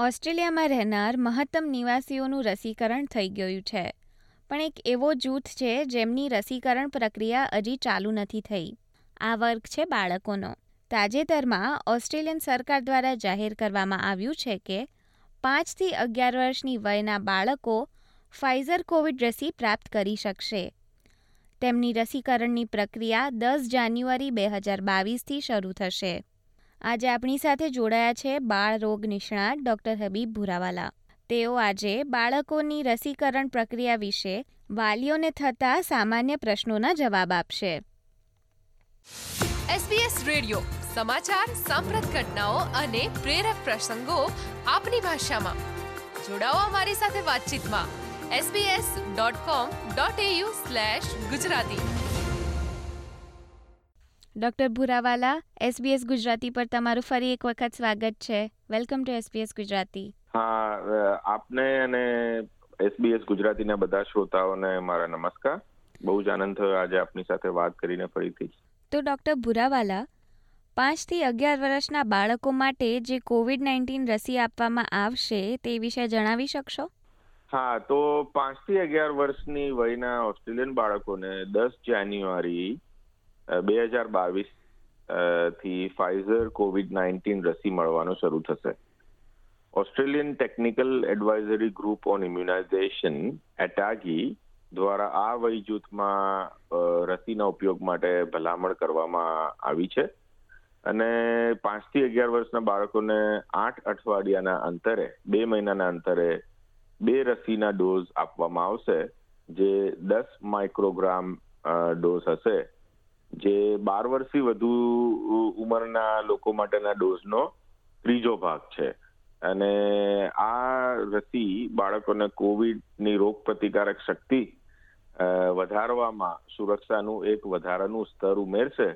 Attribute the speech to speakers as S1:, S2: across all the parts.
S1: ઓસ્ટ્રેલિયામાં રહેનાર મહત્તમ નિવાસીઓનું રસીકરણ થઈ ગયું છે. પણ એક એવો જૂથ છે જેમની રસીકરણ પ્રક્રિયા હજી ચાલુ નથી થઈ. આ વર્ગ છે બાળકોનો. તાજેતરમાં ઓસ્ટ્રેલિયન સરકાર દ્વારા જાહેર કરવામાં આવ્યું છે કે પાંચથી અગિયાર વર્ષની વયના બાળકો ફાઇઝર કોવિડ રસી પ્રાપ્ત કરી શકશે. તેમની રસીકરણની પ્રક્રિયા દસ જાન્યુઆરી બે હજાર બાવીસથી શરૂ થશે. આજે આપણી સાથે જોડાયા છે બાળ રોગ નિષ્ણાત ડોક્ટર હબીબ ભુરાવાલા. તેઓ આજે બાળકોની રસીકરણ પ્રક્રિયા વિશે વાલીઓને થતા સામાન્ય પ્રશ્નોના જવાબ આપશે.
S2: SBS રેડિયો, સમાચાર, સાંપ્રત ઘટનાઓ અને પ્રેરક પ્રસંગો આપની ભાષામાં. જોડાઓ અમારી સાથે વાતચીતમાં. Slash Gujarati.
S1: Doctor Bhurawala SBS Gujarati પર તમારું ફરી એક વખત સ્વાગત છે. Welcome to SBS Gujarati.
S3: હા આપને અને એસબીએસ ગુજરાતીના બધા શ્રોતાઓને મારા નમસ્કાર. બહુ જ આનંદ થયો આજે આપની સાથે વાત કરીને ફરીથી.
S1: તો ડોક્ટર ભુરાવાલા પાંચથી અગિયાર વર્ષના બાળકો માટે જે કોવિડ નાઇન્ટીન રસી આપવામાં આવશે તે વિશે જણાવી શકશો?
S3: હા તો પાંચથી અગિયાર વર્ષની વયના ઓસ્ટ્રેલિયન બાળકોને દસ જાન્યુઆરી બે હજાર બાવીસથી ફાઇઝર કોવિડ નાઇન્ટીન રસી મળવાનું શરૂ થશે. Australian technical advisory group on immunisation, ATAGI, દ્વારા આ વય જૂથમાં રસીના ઉપયોગ માટે ભલામણ કરવામાં આવી છે. અને પાંચથી અગિયાર વર્ષના બાળકોને આઠ અઠવાડિયાના અંતરે, બે મહિનાના અંતરે બે રસીના ડોઝ આપવામાં આવશે, જે દસ માઇક્રોગ્રામ ડોઝ હશે. જે બાર વર્ષથી વધુ ઉંમરના લોકો માટેના ડોઝનો ત્રીજો ભાગ છે. અને આ રસી બાળકોને કોવિડની રોગ પ્રતિકારક શક્તિ વધારવામાં સુરક્ષાનું એક વધારાનું સ્તર ઉમેરશે.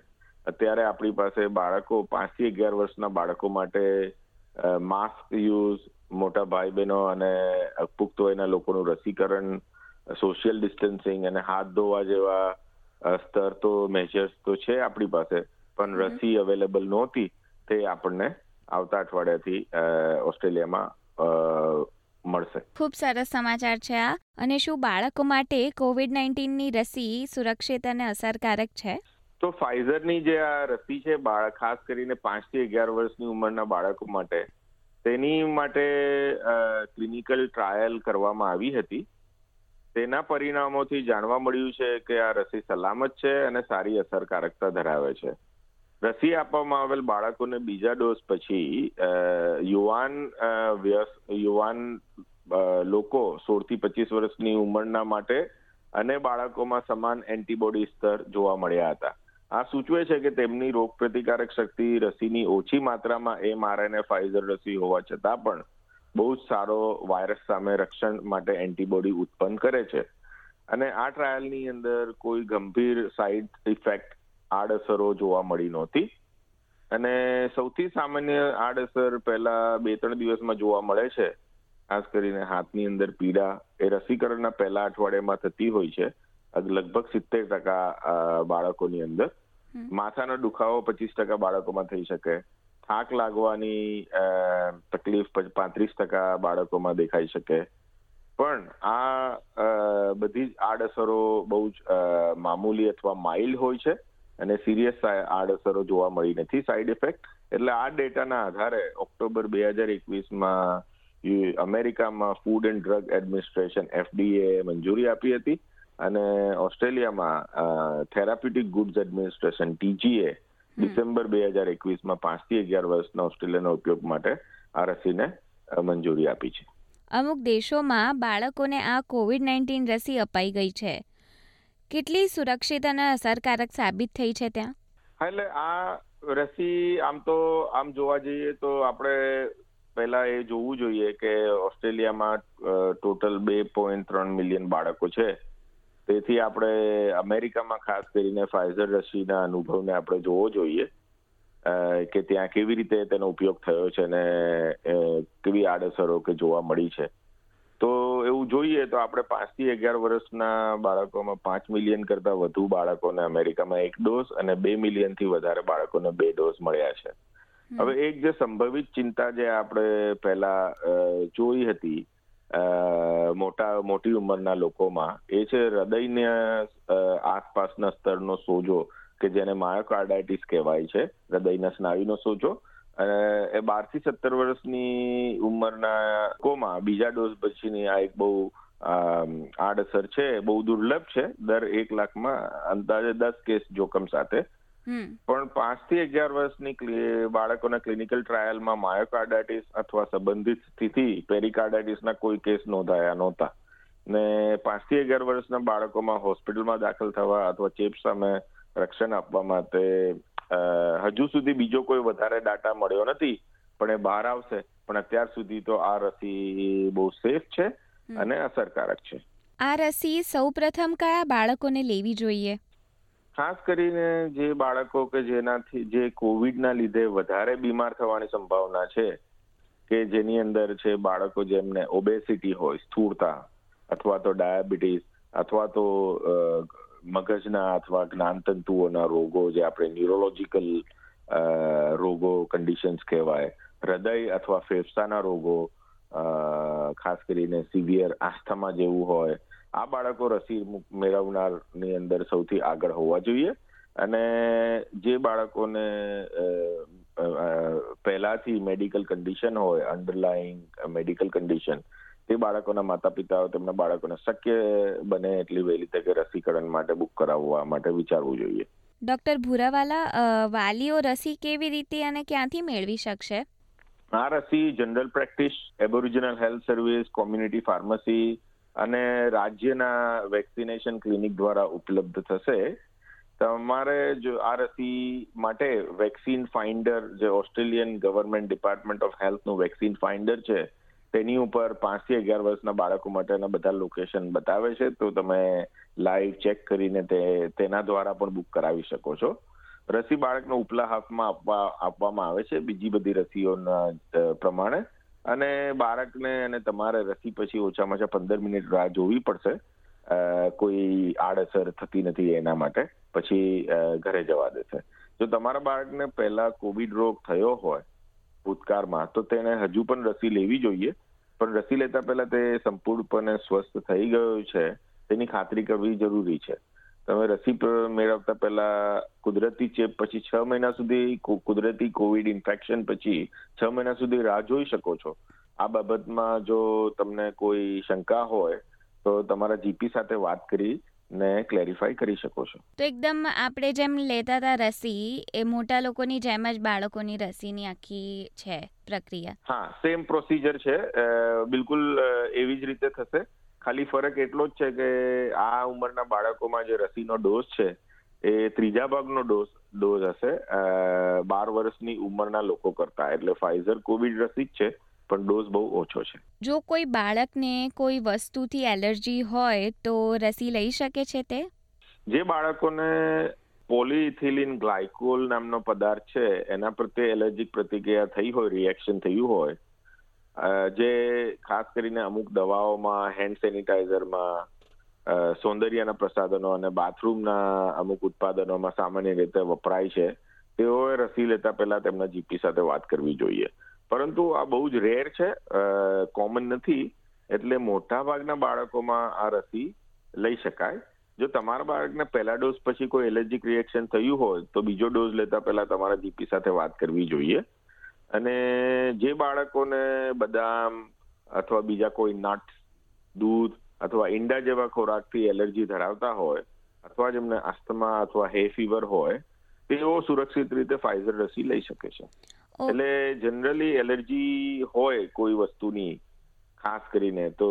S3: અત્યારે આપણી પાસે બાળકો પાંચથી અગિયાર વર્ષના બાળકો માટે માસ્ક યુઝ, મોટા ભાઈ બહેનો અને પુખ્ત વયના લોકોનું રસીકરણ, સોશિયલ ડિસ્ટન્સિંગ અને હાથ ધોવા જેવા સ્તર તો મેજર્સ તો છે આપણી પાસે પણ રસી અવેલેબલ નહોતી તે આપણને આવતા અઠવાડિયાથી ઓસ્ટ્રેલિયામાં મળશે.
S1: ખૂબ સરસ સમાચાર છે આ. અને શું બાળકો માટે કોવિડ નાઇન્ટીનની રસી સુરક્ષિત અને અસરકારક છે?
S3: તો ફાઇઝરની જે આ રસી છે બાળક ખાસ કરીને પાંચથી અગિયાર વર્ષની ઉંમરના બાળકો માટે તેની માટે ક્લિનિકલ ટ્રાયલ કરવામાં આવી હતી. તેના પરિણામોથી જાણવા મળ્યું છે કે આ રસી સલામત છે અને સારી અસરકારકતા ધરાવે છે. રસી આપવામાં આવેલ બાળકોને બીજા ડોઝ પછી યુવાન યુવાન લોકો સોળથી પચીસ વર્ષની ઉંમરના માટે અને બાળકોમાં સમાન એન્ટીબોડી સ્તર જોવા મળ્યા હતા. આ સૂચવે છે કે તેમની રોગપ્રતિકારક શક્તિ રસીની ઓછી માત્રામાં એમઆરએનએ ફાઇઝર રસી હોવા છતાં પણ બહુ જ સારો વાયરસ સામે રક્ષણ માટે એન્ટીબોડી ઉત્પન્ન કરે છે. અને આ ટ્રાયલની અંદર કોઈ ગંભીર સાઇડ ઇફેક્ટ આડઅસરો જોવા મળી નહોતી. અને સૌથી સામાન્ય આડઅસર પહેલા બે ત્રણ દિવસમાં જોવા મળે છે. ખાસ કરીને હાથની અંદર પીડા એ રસીકરણના પહેલા અઠવાડિયામાં થતી હોય છે. લગભગ સિત્તેર ટકા બાળકોની અંદર. માથાનો દુખાવો પચીસ ટકા બાળકોમાં થઈ શકે. થાક લાગવાની તકલીફ પાંત્રીસ ટકા બાળકોમાં દેખાઈ શકે. પણ આ બધી આડઅસરો બહુ જ મામૂલી અથવા માઇલ્ડ હોય છે અને સિરિયસ આડઅસરો જોવા મળી નથી, સાઇડ ઇફેક્ટ. એટલે આ ડેટાના આધારે ઓક્ટોબર બે હજાર એકવીસમાં અમેરિકામાં food and drug administration FDA મંજૂરી આપી હતી અને ઓસ્ટ્રેલિયામાં therapeutic goods administration TGA December બે હજાર એકવીસમાં પાંચથી અગિયાર વર્ષના ઓસ્ટ્રેલિયાના ઉપયોગ માટે આ રસીને મંજૂરી આપી છે.
S1: અમુક દેશોમાં બાળકોને આ કોવિડ નાઇન્ટીન રસી અપાઈ ગઈ છે. કેટલી સુરક્ષિત અને અસરકારક સાબિત થઈ છે ત્યાં?
S3: એટલે આ રસી આમ તો આમ જોવા જઈએ તો આપણે પહેલા એ જોવું જોઈએ કે ઓસ્ટ્રેલિયામાં ટોટલ બે પોઈન્ટ ત્રણ મિલિયન બાળકો છે. તેથી આપણે અમેરિકામાં ખાસ કરીને ફાઇઝર રસીના અનુભવને આપણે જોવો જોઈએ કે ત્યાં કેવી રીતે તેનો ઉપયોગ થયો છે અને કેવી આડઅસરો કે જોવા મળી છે. તો એવું જોઈએ તો આપણે પાંચથી અગિયાર વર્ષના બાળકોમાં પાંચ મિલિયન કરતા વધુ બાળકોને અમેરિકામાં એક ડોઝ અને બે મિલિયનથી વધારે બાળકોને બે ડોઝ મળ્યા છે. હવે એક જે સંભવિત ચિંતા જે આપણે પહેલા જોઈ હતી મોટા, મોટી ઉંમરના લોકોમાં એ છે હૃદયને આસપાસના સ્તરનો સોજો કે જેને માયોકાર્ડાઇટિસ કહેવાય છે, હૃદયના સ્નાયુનો સોજો. અને એ બારથી સત્તર વર્ષની ઉંમરના કોમાં બીજા ડોઝ પછીની આ એક બહુ આડઅસર છે, બહુ દુર્લભ છે. દર એક લાખમાં અંદાજે દસ કેસ જોખમ સાથે પણ પાંચથી અગિયાર વર્ષની બાળકોના ક્લિનિકલ ટ્રાયલમાં માયોકાર્ડાઇટિસ અથવા સંબંધિત સ્થિતિ પેરિકાર્ડાઇટિસના કોઈ કેસ નોંધાયા નહોતા. ને પાંચથી અગિયાર વર્ષના બાળકોમાં હોસ્પિટલમાં દાખલ થવા અથવા ચેપ સામે રક્ષણ આપવા માટે હજુ સુધી બીજો કોઈ વધારે ડાટા મળ્યો નથી પણ એ બહાર આવશે. પણ અત્યાર સુધી તો આ રસી બહુ સેફ છે અને અસરકારક છે.
S1: આ રસી સૌપ્રથમ કયા બાળકોને લેવી જોઈએ?
S3: ખાસ કરીને જે બાળકો કે જેનાથી, જે કોવિડના લીધે વધારે બીમાર થવાની સંભાવના છે, કે જેની અંદર છે બાળકો જેમને ઓબેસિટી હોય, સ્થૂળતા, અથવા તો ડાયાબિટીસ અથવા તો મગજના અથવા જ્ઞાનતંતુઓના રોગો જે આપણે ન્યુરોલોજીકલ રોગો કન્ડિશન્સ કહેવાય, હૃદય અથવા ફેફસાના રોગો ખાસ કરીને સિવિયર આસ્થમા જેવું હોય આ બાળકો રસી મેળવનારની અંદર સૌથી આગળ હોવા જોઈએ. અને જે બાળકોને પહેલાથી મેડિકલ કન્ડિશન હોય અન્ડરલાઈંગ મેડિકલ કન્ડિશન તે બાળકોના માતા પિતાઓ તેમના બાળકોને શક્ય બને એટલી વહેલી તકે રસીકરણ માટે બુક કરાવવા માટે વિચારવું જોઈએ.
S1: ડોક્ટર ભૂરાવાલા વાલીઓ રસી કેવી રીતે અને ક્યાંથી મેળવી શકશે?
S3: આ રસી general practice Aboriginal health service community pharmacy અને રાજ્યના વેક્સિનેશન ક્લિનિક દ્વારા ઉપલબ્ધ થશે. તમારે જો આ રસી માટે વેક્સિન ફાઇન્ડર, જે ઓસ્ટ્રેલિયન ગવર્મેન્ટ ડિપાર્ટમેન્ટ ઓફ હેલ્થનું વેક્સિન ફાઇન્ડર છે, તેની ઉપર પાંચથી અગિયાર વર્ષના બાળકો માટેના બધા લોકેશન બતાવે છે. તો તમે લાઈવ ચેક કરીને તે, તેના દ્વારા પણ બુક કરાવી શકો છો. રસી બાળકને ઉપલા હાથમાં આપવા, આપવામાં આવે છે. બીજી બધી રસીઓના પ્રમાણે. અને બાળકને અને તમારે રસી પછી ઓછામાં ઓછા પંદર મિનિટ રાહ જોવી પડશે. કોઈ આડઅસર થતી નથી એના માટે. પછી ઘરે જવા દેશે. જો તમારા બાળકને પહેલા કોવિડ રોગ થયો હોય, ભૂતકાળમાં, તો તેને હજુ પણ રસી લેવી જોઈએ. પણ રસી લેતા પહેલા તે સંપૂર્ણપણે સ્વસ્થ થઈ ગયો છે. તેની ખાતરી કરવી જરૂરી છે. તમે રસી મેળવતા પહેલા કુદરતી ચેપ પછી છ મહિના સુધી કુદરતી કોવિડ ઇન્ફેક્શન પછી છ મહિના સુધી રાહ જોઈ શકો છો. આ બાબતમાં જો તમને કોઈ શંકા હોય તો તમારા જીપી સાથે વાત કરી ને ક્લેરિફાઈ કરી શકો છો.
S1: તો એકદમ આપણે જેમ લેતા હતા રસી એ મોટા લોકોની જેમ જ બાળકોની રસીની આખી છે પ્રક્રિયા.
S3: હા સેમ પ્રોસીજર છે. બિલકુલ એવી જ રીતે થશે. ખાલી ફરક એટલો જ છે કે આ ઉંમરના બાળકોમાં જે રસીનો ડોઝ છે એ ત્રીજા ભાગનો ડોઝ ડોઝ હશે. બાર વર્ષની ઉંમરના લોકો કરતા. એટલે ફાઇઝર કોવિડ રસી જ છે પણ ડોઝ બહુ ઓછો છે.
S1: જો કોઈ બાળકને કોઈ વસ્તુથી એલર્જી હોય તો રસી લઈ શકે છે તે?
S3: જે બાળકોને પોલીઇથિલિન ગ્લાયકોલ નામનો પદાર્થ છે એના પ્રત્યે એલર્જીક પ્રતિક્રિયા થઈ હોય રિએક્શન થયું હોય જે ખાસ કરીને અમુક દવાઓમાં હેન્ડ સેનિટાઈઝરમાં સૌંદર્યના પ્રસાધનો અને બાથરૂમના અમુક ઉત્પાદનોમાં સામાન્ય રીતે વપરાય છે, તેઓએ રસી લેતા પહેલા તેમના જીપી સાથે વાત કરવી જોઈએ. પરંતુ આ બહુ જ રેર છે કોમન નથી, એટલે મોટા ભાગના બાળકોમાં આ રસી લઈ શકાય. જો તમારા બાળકને પહેલા ડોઝ પછી કોઈ એલર્જીક રિએક્શન થયું હોય, તો બીજો ડોઝ લેતા પહેલા તમારા જીપી સાથે વાત કરવી જોઈએ. અને જે બાળકોને બદામ અથવા બીજા કોઈ નટ દૂધ અથવા ઈંડા જેવા ખોરાકથી એલર્જી ધરાવતા હોય અથવા જેમને અસ્થમા અથવા હે ફીવર હોય તેઓ સુરક્ષિત રીતે ફાઇઝર રસી લઈ શકે છે. એટલે જનરલી એલર્જી હોય કોઈ વસ્તુની ખાસ કરીને તો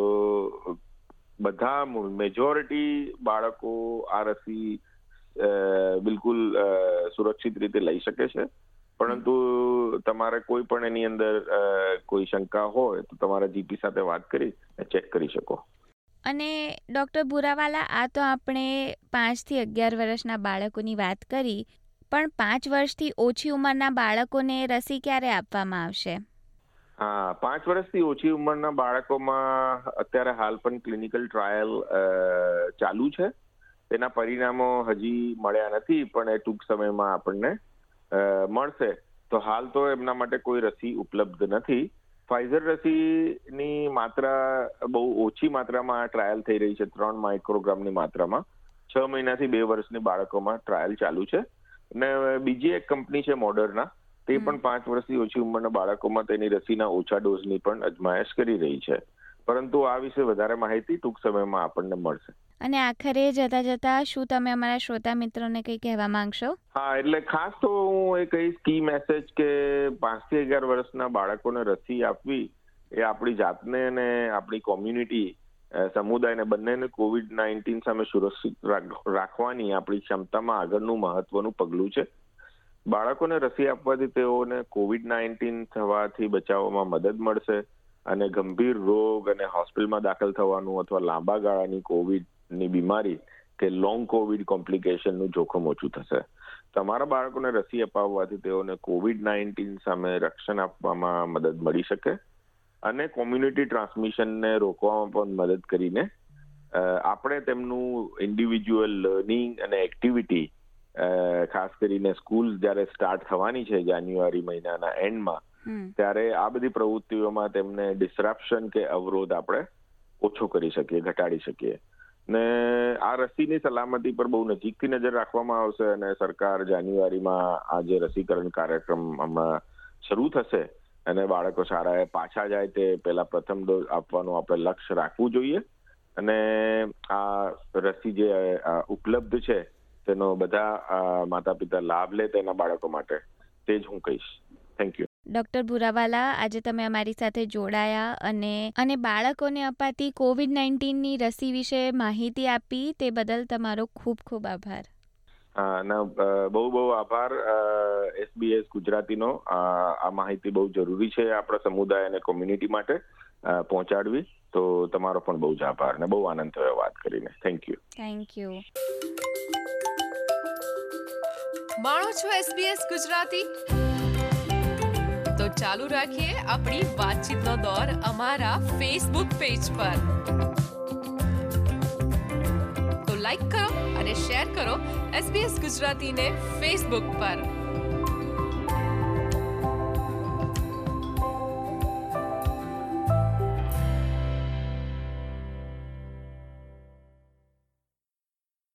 S3: બધા મેજોરિટી બાળકો આ રસી બિલકુલ સુરક્ષિત રીતે લઈ શકે છે. પરંતુ તમારે કોઈ પણ એની અંદર કોઈ શંકા હોય તો તમારા જીપી સાથે વાત કરી ચેક કરી શકો.
S1: અને ડૉક્ટર ભુરાવાલા આ તો આપણે પાંચથી અગિયાર વર્ષના બાળકોની વાત કરી પણ પાંચ વર્ષથી ઓછી ઉંમરના બાળકોને રસી ક્યારે આપવામાં આવશે?
S3: હા પાંચ વર્ષથી ઓછી ઉંમરના બાળકોમાં અત્યારે હાલ પણ ક્લિનિકલ ટ્રાયલ ચાલુ છે. તેના પરિણામો હજી મળ્યા નથી પણ એ ટૂંક સમયમાં આપણને મળશે તો હાલ તો એમના માટે કોઈ રસી ઉપલબ્ધ નથી. ફાઇઝર રસીની માત્રા બહુ ઓછી માત્રામાં ટ્રાયલ થઈ રહી છે ત્રણ માઇક્રોગ્રામની માત્રામાં. છ મહિનાથી બે વર્ષની બાળકોમાં ટ્રાયલ ચાલુ છે. અને બીજી એક કંપની છે મોડરના તે પણ પાંચ વર્ષથી ઓછી ઉંમરના બાળકોમાં તેની રસીના ઓછા ડોઝની પણ અજમાયશ કરી રહી છે. પરંતુ આ વિશે વધારે માહિતી ટૂંક સમયમાં આપણને મળશે.
S1: અને આખરે જતા જતા શું તમે અમારા શ્રોતા મિત્રોને કંઈ કહેવા માંગશો?
S3: હા, એટલે ખાસ તો હું એ કહીશ કી મેસેજ કે પાંચથી અગિયાર વર્ષના બાળકોને રસી આપવી એ આપણી જાતને અને આપણી કોમ્યુનિટી સમુદાયને બંનેને કોવિડ નાઇન્ટીન સામે સુરક્ષિત રાખવાની આપણી ક્ષમતામાં આગળનું મહત્વનું પગલું છે. બાળકોને રસી આપવાથી તેઓને કોવિડ નાઇન્ટીન થવાથી બચાવવામાં મદદ મળશે અને ગંભીર રોગ અને હોસ્પિટલમાં દાખલ થવાનું અથવા લાંબા ગાળાની કોવિડની બીમારી કે લોંગ કોવિડ કોમ્પ્લિકેશનનું જોખમ ઓછું થશે. તમારા બાળકોને રસી અપાવવાથી તેઓને કોવિડ નાઇન્ટીન સામે રક્ષણ આપવામાં મદદ મળી શકે અને કોમ્યુનિટી ટ્રાન્સમિશનને રોકવામાં પણ મદદ કરીને આપણે તેમનું ઇન્ડિવિજ્યુઅલ લર્નિંગ અને એક્ટિવિટી ખાસ કરીને સ્કૂલ જ્યારે સ્ટાર્ટ થવાની છે જાન્યુઆરી મહિનાના એન્ડમાં ત્યારે આ બધી પ્રવૃત્તિઓમાં તેમને ડિસ્ટ્રપ્શન કે અવરોધ આપણે ઓછો કરી શકીએ ઘટાડી શકીએ. ને આ રસીની સલામતી પર બહુ નજીકથી નજર રાખવામાં આવશે અને સરકાર જાન્યુઆરીમાં આ જે રસીકરણ કાર્યક્રમ હમણાં શરૂ થશે અને બાળકો શાળાએ પાછા જાય તે પહેલા પ્રથમ ડોઝ આપવાનું આપણે લક્ષ્ય રાખવું જોઈએ. અને આ રસી જે ઉપલબ્ધ છે તેનો બધા માતા પિતા લાભ લે તેના બાળકો માટે. તે જ હું કહીશ. થેન્ક યુ
S1: ડૉક્ટર ભુરાવાલા આજે તમે અમારી સાથે જોડાયા અને અને બાળકોને અપાતી કોવિડ નાઇન્ટીનની રસી વિશે માહિતી આપી તે બદલ તમારો ખૂબ ખૂબ આભાર.
S3: ના બહુ બહુ આભાર એસબીએસ ગુજરાતીનો. આ માહિતી બહુ જરૂરી છે આપણા સમુદાય અને કોમ્યુનિટી માટે પહોંચાડવી. તો તમારો પણ બહુ જ આભાર ને બહુ આનંદ થયો વાત કરીને. થેન્ક યુ
S1: થેન્ક યુ
S2: માણો છો એસબીએસ ગુજરાતી? ચાલુ રાખીએ આપણી વાતચીતનો દોર અમારા ફેસબુક પેજ પર. તો લાઈક કરો અને શેર કરો એસબીએસ ગુજરાતીને ફેસબુક પર.